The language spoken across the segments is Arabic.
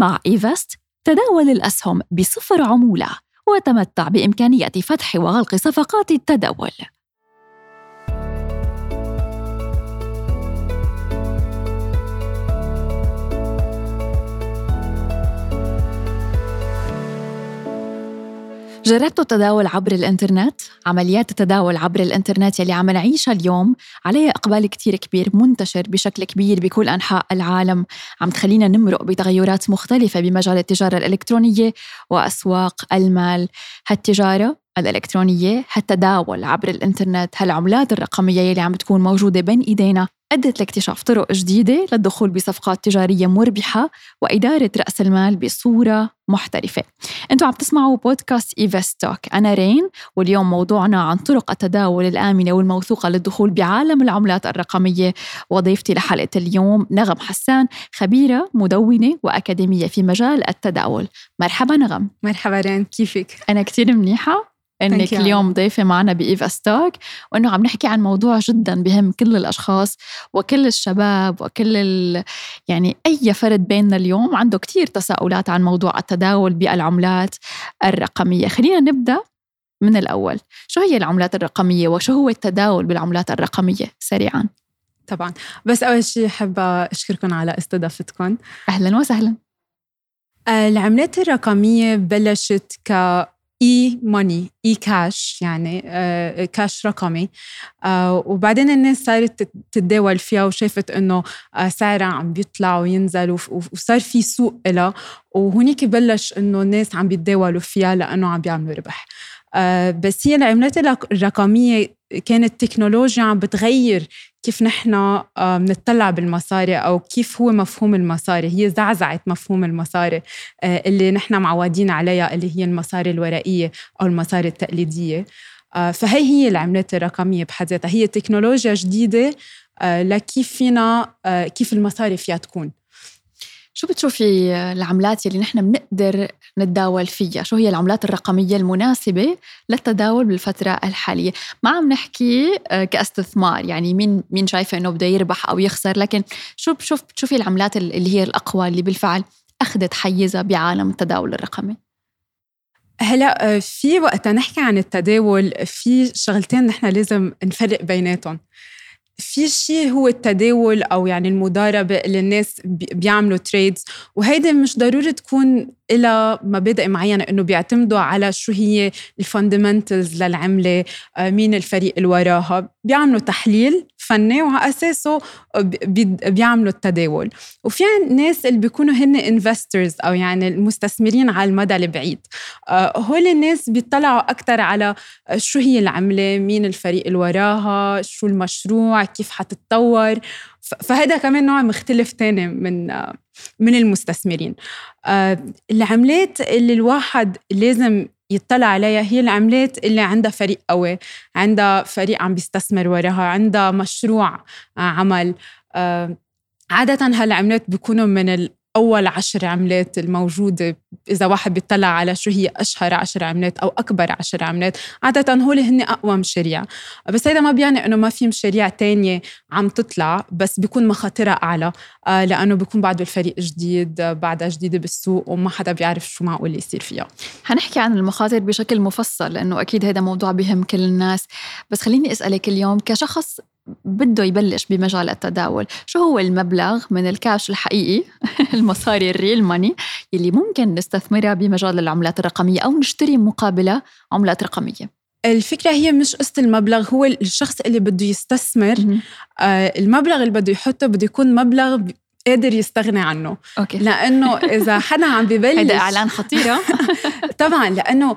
مع إيفست تداول الأسهم بصفر عمولة وتمتع بإمكانية فتح وغلق صفقات التداول. جربتوا التداول عبر الإنترنت؟ عمليات التداول عبر الإنترنت يلي عم نعيشها اليوم عليها إقبال كتير كبير منتشر بشكل كبير بكل أنحاء العالم، عم تخلينا نمرق بتغيرات مختلفة بمجال التجارة الإلكترونية وأسواق المال، هالتجارة الإلكترونية هالتداول عبر الإنترنت هالعملات الرقمية يلي عم تكون موجودة بين إيدينا أدت لاكتشاف طرق جديدة للدخول بصفقات تجارية مربحة وإدارة رأس المال بصورة محترفة. أنتم عم تسمعوا بودكاست إيفستوك. أنا رين واليوم موضوعنا عن طرق التداول الآمنة والموثوقة للدخول بعالم العملات الرقمية. وضيفتي لحلقة اليوم نغم حسان خبيرة مدونة وأكاديمية في مجال التداول. مرحبا نغم. مرحبا رين كيفك؟ أنا كتير منيحة. انك اليوم ضيفة معنا ب Evest Talk وإنه عم نحكي عن موضوع جدا بهم كل الأشخاص وكل الشباب وكل ال... يعني أي فرد بيننا اليوم عنده كثير تساؤلات عن موضوع التداول بالعملات الرقمية. خلينا نبدأ من الأول. شو هي العملات الرقمية وشو هو التداول بالعملات الرقمية سريعا؟ طبعا. بس أول شيء حابة أشكركم على استضافتكم. أهلا وسهلا. العملات الرقمية بلشت ك اي ماني اي كاش يعني آه كاش رقمي. آه وبعدين الناس صارت تتداول فيها وشافت إنه آه سعرها عم بيطلع وينزل وصار في سوق لها وهنيك بلش إنه الناس عم بيتداولوا فيها لأنه عم بيعملوا ربح. آه بس هي العملات الرقمية كانت تكنولوجيا عم بتغير كيف نحن آه، بالمصاري أو كيف هو مفهوم المصاري. هي زعزعت مفهوم المصاري آه، اللي نحن معودين عليها اللي هي المصاري الورقية أو المصاري التقليدية. آه، فهي هي العملات الرقمية بحد ذاتها. هي تكنولوجيا جديدة لكيف فينا كيف المصاري فيها تكون. شو بتشوفي العملات يلي نحن بنقدر نتداول فيها؟ شو هي العملات الرقمية المناسبة للتداول بالفترة الحالية؟ ما عم نحكي آه، كاستثمار يعني مين مين شايفة إنه بده يربح أو يخسر لكن شو بشوف بتشوفي العملات اللي هي الأقوى اللي بالفعل أخذت حيزها بعالم التداول الرقمي؟ هلا آه، في وقت نحكي عن التداول في شغلتين نحن لازم نفرق بيناتهم. في شيء هو التداول أو يعني المضاربة اللي الناس بيعملوا trades وهيدي مش ضروري تكون إلى مبادئ معينة إنه بيعتمدوا على شو هي ال fundamentals للعملة آه، مين الفريق اللي وراها. بيعملوا تحليل فني وعلى أساسه بيعملوا التداول. وفي ناس اللي بيكونوا هن investors أو يعني المستثمرين على المدى البعيد. آه، هول الناس بيطلعوا أكثر على شو هي العملة مين الفريق اللي وراها شو المشروع كيف حتتطور. فهذا كمان نوع مختلف تاني من من المستثمرين. آه، العملات اللي الواحد لازم يطلع عليها هي العملات اللي عندها فريق قوي عندها فريق عم بيستثمر وراها عندها مشروع عمل. آه، عادة هالعملات بيكونوا من أول عشر عملات الموجودة إذا واحد بيطلع على شو هي أشهر عشر عملات أو أكبر عشر عملات عادة هول هن أقوى مشاريع بس هذا ما بيعني إنه ما في مشاريع تانية عم تطلع بس بيكون مخاطرها أعلى. آه، لأنه بيكون بعده الفريق جديد بعدها جديدة بالسوق وما حدا بيعرف شو معقول يصير فيها. حنحكي عن المخاطر بشكل مفصل لأنه أكيد هذا موضوع بهم كل الناس. بس خليني أسألك اليوم كشخص بده يبلش بمجال التداول. شو هو المبلغ من الكاش الحقيقي؟ المصاري الريل ماني اللي ممكن نستثمرها بمجال العملات الرقمية أو نشتري مقابلة عملات رقمية. الفكرة هي مش قصة المبلغ هو الشخص اللي بده يستثمر آه المبلغ اللي بده يحطه بده يكون مبلغ قادر يستغني عنه. Okay. لأنه إذا حدا عم ببلش هذا إعلان خطيرة طبعا لأنه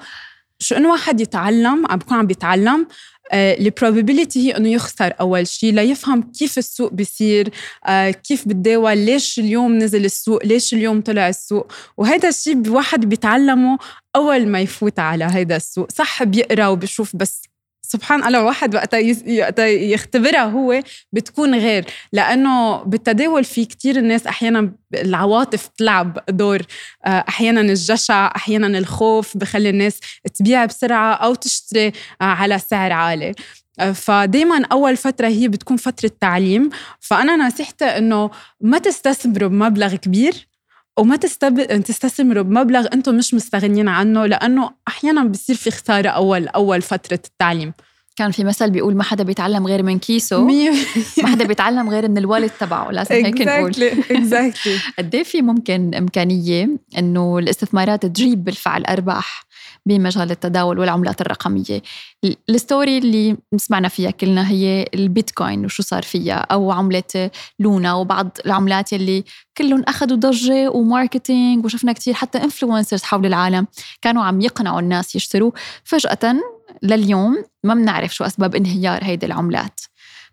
شو إنه واحد يتعلم عم بيكون عم بيتعلم آه، ال probability هي إنه يخسر أول شيء ليفهم كيف السوق بيصير آه، كيف بتداول ليش اليوم نزل السوق ليش اليوم طلع السوق؟ وهذا الشيء الواحد بيتعلمه أول ما يفوت على هذا السوق. صح بيقرا وبشوف بس سبحان الله واحد وقتها يختبرها هو بتكون غير. لأنه بالتداول في كتير الناس أحيانا العواطف تلعب دور. آه، أحيانا الجشع أحيانا الخوف بخلي الناس تبيع بسرعة أو تشتري آه، على سعر عالي. آه، فدايما أول فترة هي بتكون فترة تعليم. فأنا نصيحتي إنه ما تستثمروا بمبلغ كبير. وما تستب... تستثمروا بمبلغ أنتم مش مستغنيين عنه لأنه أحيانا بصير في خسارة أول أول فترة التعليم. كان في مثل بيقول ما حدا بيتعلم غير من كيسه ما حدا بيتعلم غير من الوالد تبعه لازم هيك نقول اكزاكتلي قد إيه في ممكن إمكانية إنه الاستثمارات تجيب بالفعل أرباح؟ بمجال التداول والعملات الرقمية. ال story اللي سمعنا فيها كلنا هي البيتكوين وشو صار فيها أو عملة لونا وبعض العملات اللي كلهم أخذوا ضجة و marketing وشفنا كتير حتى influencers حول العالم كانوا عم يقنعوا الناس يشتروا. فجأة لليوم ما بنعرف شو أسباب انهيار هيدي العملات.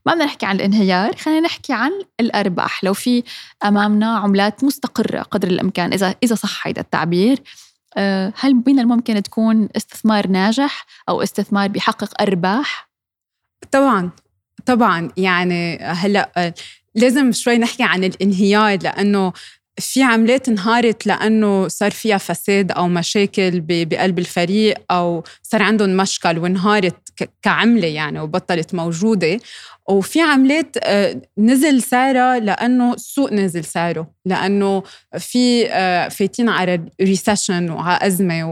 ما بدنا نحكي عن الانهيار خلينا نحكي عن الأرباح. لو في أمامنا عملات مستقرة قدر الإمكان إذا إذا صح هيدا التعبير هل من الممكن تكون استثمار ناجح أو استثمار بيحقق أرباح؟ طبعا طبعا يعني هلأ آه، لازم شوي نحكي عن الانهيار لأنه في عملات انهارت لأنه صار فيها فساد أو مشاكل بقلب الفريق أو صار عندهم مشكل وانهارت كعملة يعني وبطلت موجودة. وفي عملات آه، نزل سعرها لأنه السوق نزل سعره لأنه في آه، فايتين على ريسيشن وعلى أزمة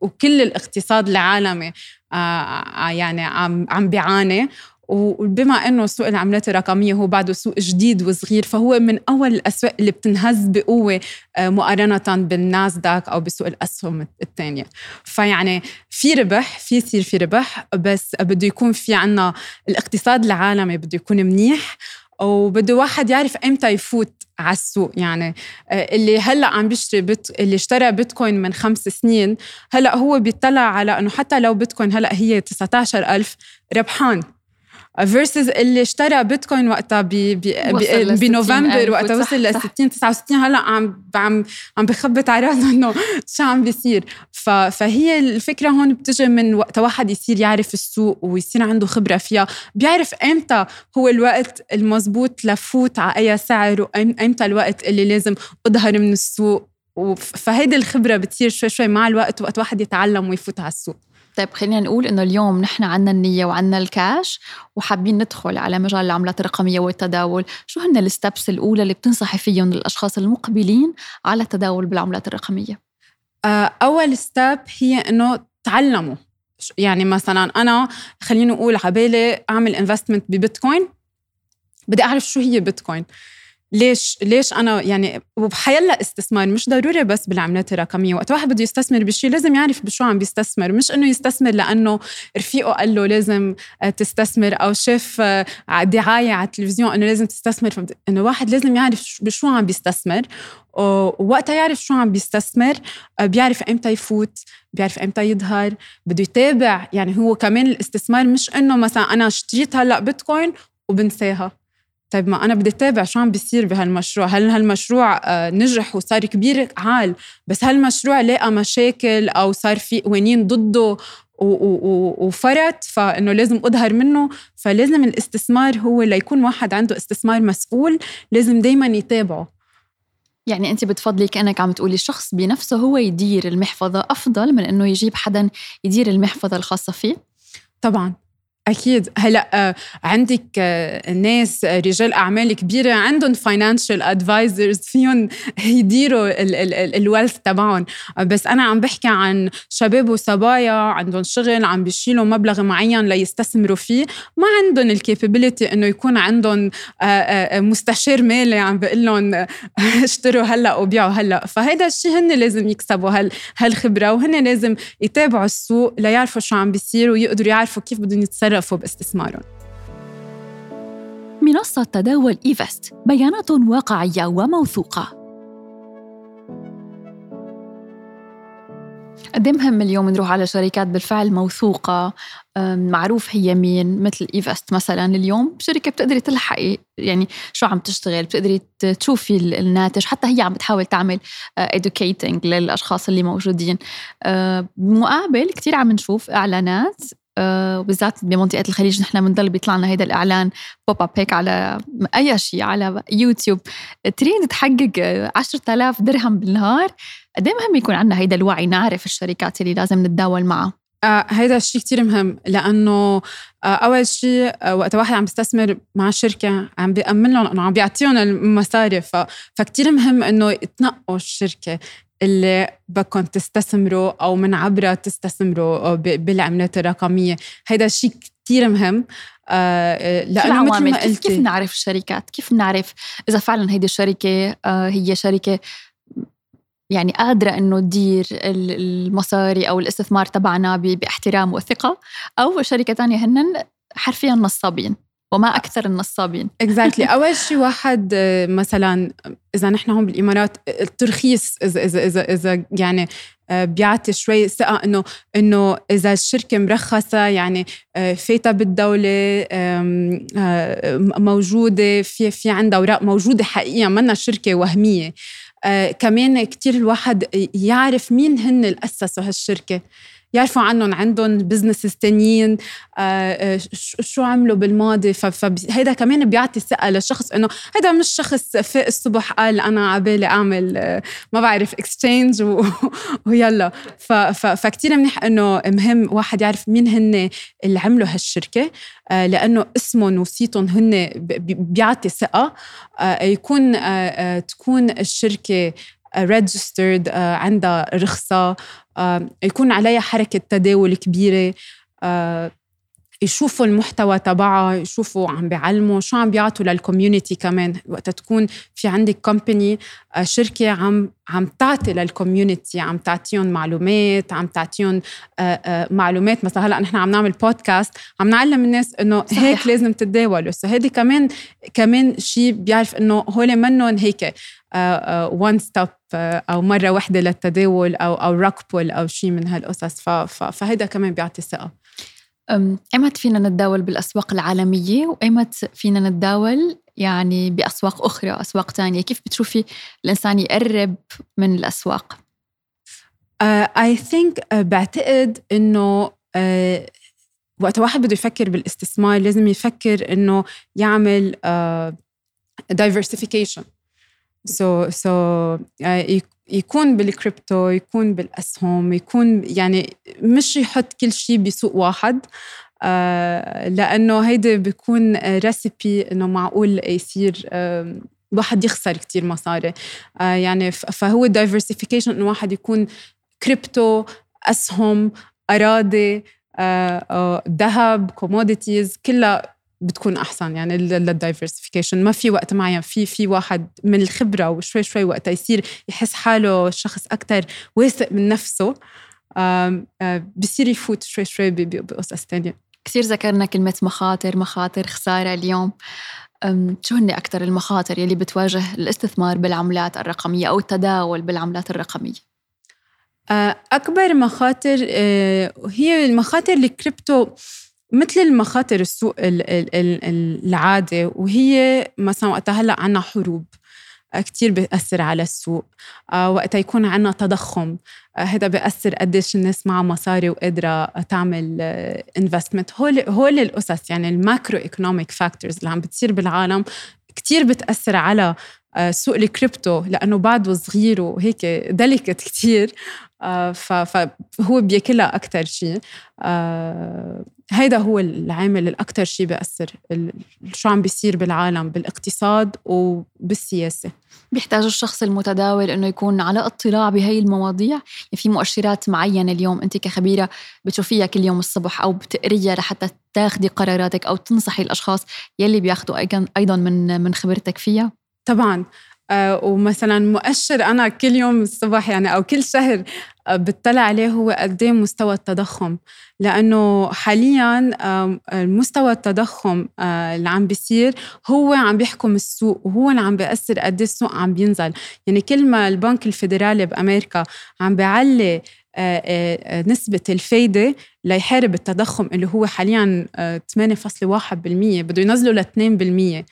وكل الاقتصاد العالمي آه، يعني عم عم بيعاني. وبما إنه سوق العملات الرقمية هو بعده سوق جديد وصغير فهو من أول الأسواق اللي بتنهز بقوة آه، مقارنة بالناسداك أو بسوق الأسهم الثانية. فيعني في ربح في يصير في ربح بس بده يكون في عنا الاقتصاد العالمي بده يكون منيح وبده واحد يعرف إمتى يفوت على السوق. يعني آه، اللي هلأ عم بيشتري بت... اللي اشترى بيتكوين من خمس سنين هلأ هو بيطلع على إنه حتى لو بيتكوين هلأ هي 19000 ربحان. فيرسز اللي اشترى بيتكوين وقتها بنوفمبر وقتها وصل ل 60 69 هلا عم عم عم بخبط على راسه إنه شو عم بيصير. فهي الفكرة هون بتجي من وقت واحد يصير يعرف السوق ويصير عنده خبرة فيها. بيعرف إمتى هو الوقت المزبوط لفوت على أي سعر وامتى الوقت اللي لازم أظهر من السوق. فهيدي الخبرة بتصير شوي شوي مع الوقت وقت واحد يتعلم ويفوت على السوق. طيب خلينا نقول إنه اليوم نحن عندنا النية وعندنا الكاش وحابين ندخل على مجال العملات الرقمية والتداول، شو هن ال steps الأولى اللي بتنصحي فيهم للاشخاص المقبلين على التداول بالعملات الرقمية؟ آه، أول step هي إنه تعلموا. يعني مثلا أنا خليني أقول عبالي أعمل انفستمنت ببيتكوين. بدي أعرف شو هي بيتكوين. ليش ليش أنا يعني وبحيلا استثمار مش ضروري بس بالعملات الرقمية. وقت واحد بده يستثمر بشيء لازم يعرف بشو عم بيستثمر. مش إنه يستثمر لأنه رفيقه قال له لازم آه، تستثمر أو شاف آه، دعاية على التلفزيون إنه لازم تستثمر. إنه واحد لازم يعرف بشو عم بيستثمر. ووقتها يعرف شو عم بيستثمر آه، بيعرف إمتى يفوت بيعرف إمتى يظهر بده يتابع. يعني هو كمان الاستثمار مش إنه مثلا أنا اشتريت هلا بيتكوين وبنساها. طيب ما أنا بدي أتابع شو عم بيصير بهالمشروع. هل هالمشروع آه، نجح وصار كبير؟ عال. بس هالمشروع لقى مشاكل أو صار في قوانين ضده وفرط فإنه لازم أظهر منه. فلازم الاستثمار هو ليكون واحد عنده استثمار مسؤول لازم دائما يتابعه. يعني أنت بتفضلي كأنك عم تقولي الشخص بنفسه هو يدير المحفظة أفضل من إنه يجيب حدا يدير المحفظة الخاصة فيه؟ طبعا. أكيد. هلا آه، عندك آه، ناس آه، رجال أعمال كبيرة عندهم financial advisors فيهم يديروا ال wealth تبعهم. بس أنا عم بحكي عن شباب وصبايا عندهم شغل عم بيشيلوا مبلغ معين ليستثمروا فيه. ما عندهم الكابابيلتي إنه يكون عندهم مستشار مالي عم بقول لهم اشتروا هلأ وبيعوا هلأ. فهذا الشيء هن لازم يكسبوا هالخبرة وهن لازم يتابعوا السوق ليعرفوا شو عم بيصير ويقدروا يعرفوا كيف بدهم يتصرفوا يتصرفوا باستثمارهم منصة تداول إيفست بيانات واقعية وموثوقة. قد مهم اليوم نروح على شركات بالفعل موثوقة. معروف هي مين؟ مثل إيفست مثلا اليوم شركة بتقدري تلحقي يعني شو عم تشتغل بتقدري تشوفي الناتج. حتى هي عم بتحاول تعمل educating للأشخاص اللي موجودين. بمقابل كثير عم نشوف إعلانات آه، وبالذات بمنطقة الخليج نحن بنضل بيطلع لنا هيدا الإعلان pop up هيك على أي شيء على يوتيوب. تريد تحقق 10000 درهم بالنهار قد إيه مهم يكون عندنا هيدا الوعي نعرف الشركات اللي لازم نتداول معها؟ آه هيدا الشيء كتير مهم لأنه آه أول شيء آه وقت واحد عم بيستثمر مع شركة عم بيأمن لهم إنه عم بيعطيهم المصاري فكتير مهم إنه تنقوا الشركة. اللي بدكم تستثمروا أو من عبرها تستثمروا بالعملات الرقمية. هيدا شيء كثير مهم. آه لأنه مثل ما قلتي كيف نعرف الشركات؟ كيف نعرف إذا فعلا هيدي الشركة آه هي شركة يعني قادرة إنه تدير المصاري أو الاستثمار تبعنا باحترام وثقة أو شركة تانية هن حرفيا نصابين. وما أكثر النصابين. اكزاكتلي exactly. أول شيء واحد آه، مثلا إذا نحن هون بالإمارات الترخيص إذا إذا إذا, إذا يعني آه، بيعطي شوي ثقة إنه إنه إذا الشركة مرخصة يعني آه، فايتة بالدولة موجودة في في عندها أوراق موجودة حقيقية منا شركة وهمية. كمان كتير الواحد يعرف مين هن اللي أسسوا هالشركة. يعرفوا عنهم عندهم بزنس تانيين آه، آه، شو عملوا بالماضي فهيدا كمان بيعطي ثقة للشخص إنه هيدا مش شخص فاق الصبح قال أنا عبالي أعمل آه، ما بعرف exchange ويلا. فكتير منيح إنه مهم واحد يعرف مين هن اللي عملوا هالشركة لأنه اسمهم وصيتهم هن بيعطي ثقة يكون تكون الشركة registered عندها رخصة يكون عليها حركة تداول كبيرة يشوفوا المحتوى تبعها يشوفوا عم بيعلموا شو عم بيعطوا لل community كمان. وقت تكون في عندك company شركة عم عم تعطي لل community عم تعطيهم معلومات عم تعطيهم معلومات. مثلا هلأ نحن عم نعمل بودكاست عم نعلم الناس إنه هيك لازم تتداولوا. so هيدي كمان كمان شيء بيعرف إنه هول منهم هيك one stop أو مرة واحدة للتداول أو أو rug pull أو شيء من هالقصص. فهيدا كمان بيعطي ثقة. إيمت فينا نتداول بالأسواق العالمية وإيمت فينا نتداول يعني بأسواق أخرى أسواق تانية. كيف بتشوفي الإنسان يقرب من الأسواق؟ I uh, think uh, بعتقد إنه uh, وقت واحد بده يفكر بالاستثمار لازم يفكر إنه يعمل diversification. so so, so so, يكون بالكريبتو يكون بالأسهم يكون يعني مش يحط كل شيء بسوق واحد آه لأنه هيدا بيكون recipe إنه معقول يصير آه واحد يخسر كتير مصاري. آه يعني فهو diversification إنه واحد يكون كريبتو أسهم أراضي ذهب commodities كلها بتكون أحسن يعني لل diversification ما في وقت معين في في واحد من الخبرة وشوي شوي وقت يصير يحس حاله الشخص أكثر واثق من نفسه بصير يفوت شوي شوي بقصص ثانية كثير ذكرنا كلمة مخاطر مخاطر خسارة اليوم. شو هن أكثر المخاطر يلي بتواجه الاستثمار بالعملات الرقمية أو التداول بالعملات الرقمية؟ أكبر مخاطر هي المخاطر الكريبتو مثل المخاطر السوق العادي وهي مثلا وقتها هلأ عنا حروب آه، كتير بيأثر على السوق آه، وقتها يكون عنا تضخم هذا آه، بيأثر قديش الناس معها مصاري وقادرة تعمل investment هول هول القصص يعني ال macroeconomic factors اللي عم بتصير بالعالم كتير بتأثر على سوق الكريبتو لأنه بعده صغير وهيك delicate كتير. فهو بياكلها أكتر شيء هيدا هو العامل الأكثر شيء بيأثر شو عم بيصير بالعالم بالاقتصاد وبالسياسة. بيحتاج الشخص المتداول إنه يكون على اطلاع بهي المواضيع. يعني في مؤشرات معينة اليوم أنت كخبيرة بتشوفيها كل يوم الصبح أو بتقريها لحتى تاخدي قراراتك أو تنصحي الأشخاص يلي بياخذوا أيضا من من خبرتك فيها؟ طبعا. آه ومثلا مؤشر أنا كل يوم الصبح يعني أو كل شهر آه بتطلع عليه هو قد إيه مستوى التضخم. لأنه حاليا آه مستوى التضخم آه اللي عم بيصير هو عم بيحكم السوق وهو اللي عم بيأثر قد إيه السوق عم بينزل. يعني كل ما البنك الفيدرالي بأمريكا عم بيعلي آه، آه، نسبة الفايدة ليحارب التضخم اللي هو حاليا 8.1% بده ينزله ل 2%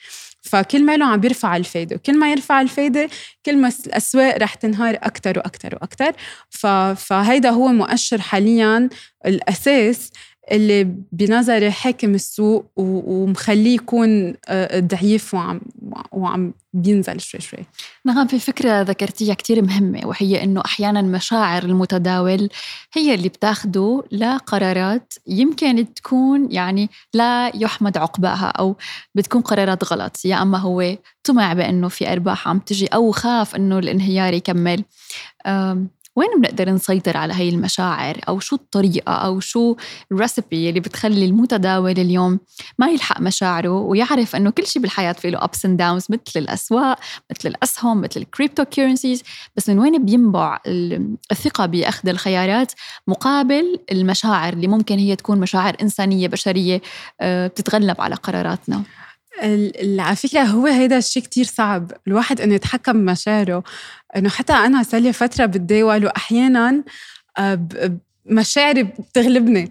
فكل ما له عم بيرفع الفايدة وكل ما يرفع الفايدة كل ما الأسواق رح تنهار أكثر وأكثر وأكثر فهيدا هو مؤشر حاليا الأساس اللي بنظري حاكم السوق ومخليه يكون آه، ضعيف وعم وعم بينزل شوي شوي. نعم في فكرة ذكرتيها كتير مهمة وهي إنه أحيانا مشاعر المتداول هي اللي بتاخده لقرارات يمكن تكون يعني لا يحمد عقباها أو بتكون قرارات غلط. يا أما هو طمع بأنه في أرباح عم تجي أو خاف إنه الانهيار يكمل. وين بنقدر نسيطر على هاي المشاعر؟ أو شو الطريقة؟ أو شو الريسبي اللي بتخلي المتداول اليوم ما يلحق مشاعره؟ ويعرف إنه كل شيء بالحياة فيه له ups and downs مثل الأسواق مثل الأسهم مثل ال cryptocurrencies بس من وين بينبع الثقة بأخذ الخيارات؟ مقابل المشاعر اللي ممكن هي تكون مشاعر إنسانية بشرية آه، بتتغلب على قراراتنا. على فكرة هو هيدا الشيء كتير صعب. الواحد إنه يتحكم بمشاعره. إنه حتى أنا صار لي فترة بتداول واحيانا آه، مشاعري بتغلبني.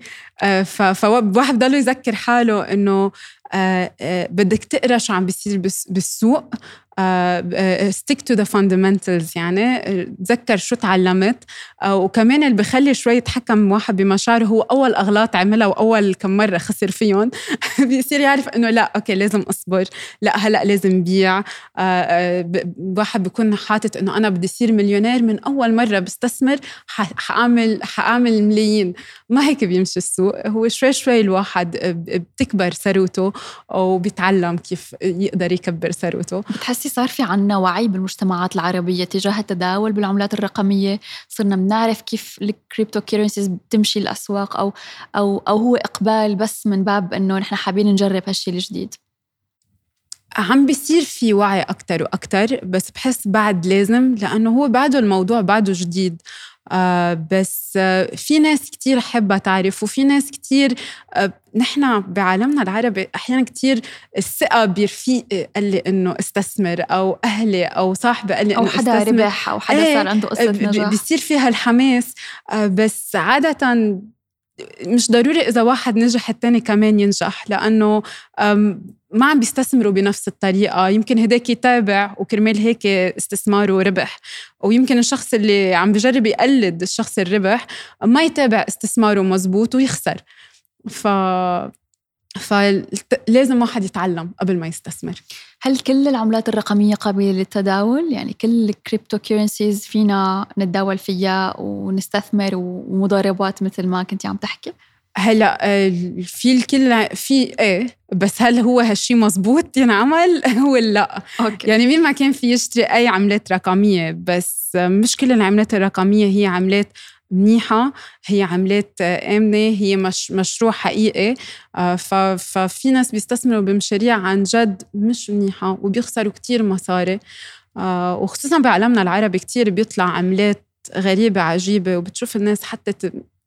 فواحد بضله يذكر حاله إنه آه، بدك تقرا شو عم بيصير بالسوق stick to the fundamentals يعني تذكر شو تعلمت آه، وكمان اللي بخلي شوي يتحكم واحد بمشاعره هو أول أغلاط عملها وأول كم مرة خسر فيهم. بيصير يعرف إنه لا أوكي لازم أصبر لا هلأ لازم بيع آه، آه، واحد بيكون حاطط إنه أنا بدي اصير مليونير من أول مرة بستثمر حاعمل حأعمل ملايين. ما هيك بيمشي السوق. هو شوي شوي الواحد بتكبر ثروته وبيتعلم كيف يقدر يكبر ثروته بتحسي صار في عنا وعي بالمجتمعات العربية تجاه التداول بالعملات الرقمية؟ صرنا بنعرف كيف ال cryptocurrencies بتمشي الأسواق أو أو أو هو إقبال بس من باب إنه نحن حابين نجرب هالشيء الجديد. عم بيصير في وعي أكتر وأكتر بس بحس بعد لازم لأنه هو بعده الموضوع بعده جديد. بس آه في ناس كتير حابة تعرف وفي ناس كتير آه نحن بعالمنا العربي أحيانا كتير الثقة برفيقي قال لي إنه استثمر أو أهلي أو صاحبي قال لي أو حدا استثمر. ربح أو حدا إيه صار عنده قصة نجاح بيصير فيها الحماس آه بس عادة مش ضروري إذا واحد نجح التاني كمان ينجح لأنه ما عم بيستثمروا بنفس الطريقة. يمكن هداك يتابع وكرمال هيك استثماره ربح. ويمكن الشخص اللي عم بجرب يقلد الشخص الربح ما يتابع استثماره مزبوط ويخسر. ف فلازم واحد يتعلم قبل ما يستثمر هل كل العملات الرقمية قابلة للتداول؟ يعني كل ال cryptocurrencies فينا نتداول فيها ونستثمر ومضاربات مثل ما كنتي عم تحكي؟ هلا في الكل في إيه بس هل هو هالشي مزبوط ينعمل ولا لا أوكي. يعني مين ما كان في يشتري أي عملات رقمية بس مش كل العملات الرقمية هي عملات منيحة هي عملات آمنة هي مش مشروع حقيقي. آه، ففي ناس بيستثمروا بمشاريع عن جد مش منيحة وبيخسروا كتير مصاري. آه، وخصوصا بعالمنا العربي كتير بيطلع عملات غريبة عجيبة وبتشوف الناس حتى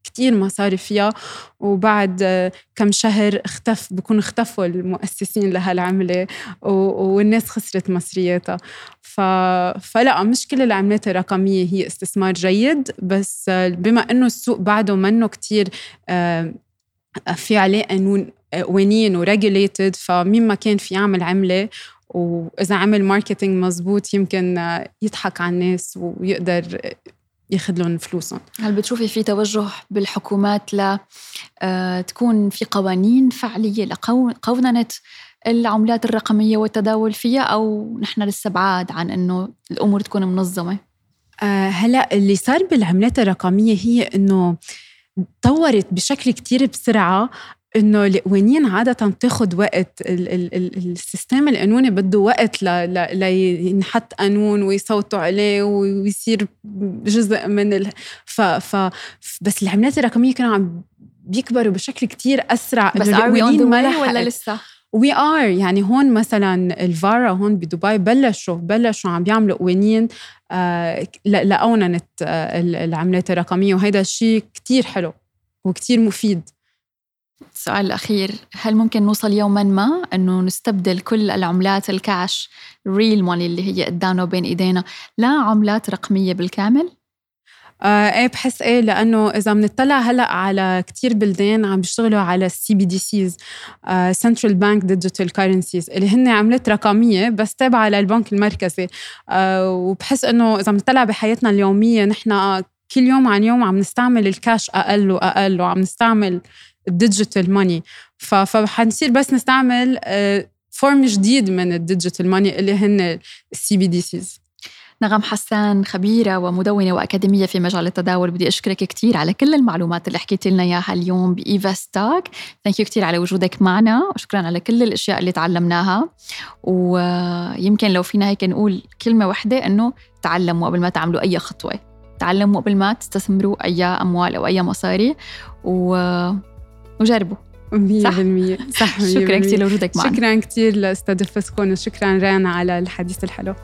كتير مصاري فيها وبعد كم شهر اختف بكون اختفوا المؤسسين لهالعملة والناس خسرت مصرياتها. فلا مش كل العملات الرقمية هي استثمار جيد بس بما إنه السوق بعده منه كتير آه، في عليه قانون قوانين و regulated فمين ما كان في يعمل عملة وإذا عمل marketing مزبوط يمكن يضحك على الناس ويقدر ياخذ لهم فلوسهم هل بتشوفي في توجه بالحكومات ل آه، تكون في قوانين فعلية لقوننه العملات الرقمية والتداول فيها أو نحن لسه بعاد عن إنه الأمور تكون منظمة؟ أه هلأ اللي صار بالعملات الرقمية هي إنه تطورت بشكل كتير بسرعة إنه القوانين عادة بتاخذ وقت ال ال ال السيستم القانوني بده وقت لينحط قانون ويصوتوا عليه ويصير جزء من ال ف ف بس العملات الرقمية كانوا عم بيكبروا بشكل كتير أسرع. بس القوانين ما ولا لسه؟ we are يعني هون مثلا ال VARA هون بدبي بلشوا بلشوا عم بيعملوا قوانين آه لقوننت آه العملات الرقمية. وهيدا الشيء كتير حلو وكتير مفيد. السؤال الأخير هل ممكن نوصل يوما ما أنه نستبدل كل العملات ال cash real money اللي هي قدامنا وبين إيدينا لا عملات رقمية بالكامل؟ آه إيه بحس إيه لأنه إذا بنطلع هلأ على كتير بلدان عم بيشتغلوا على ال CBDCs central bank digital currencies اللي هن عملات رقمية بس تابعة للبنك المركزي آه وبحس إنه إذا بنطلع بحياتنا اليومية نحن كل يوم عن يوم عم نستعمل الكاش أقل وأقل وعم نستعمل ال digital money فحنصير بس نستعمل form جديد من ال digital money اللي هن ال CBDCs نغم حسان خبيرة ومدونة وأكاديمية في مجال التداول بدي أشكرك كثير على كل المعلومات اللي حكيت لنا إياها اليوم ب Evest Talk thank you كثير على وجودك معنا. وشكرا على كل الأشياء اللي تعلمناها. ويمكن لو فينا هيك نقول كلمة واحدة إنه تعلموا قبل ما تعملوا أي خطوة. تعلموا قبل ما تستثمروا أي أموال أو أي مصاري. و... وجربوا 100% صح, صح. شكرا كثير لوجودك معنا. شكرا كثير لاستاذ فسكون. وشكرا رانا على الحديث الحلو.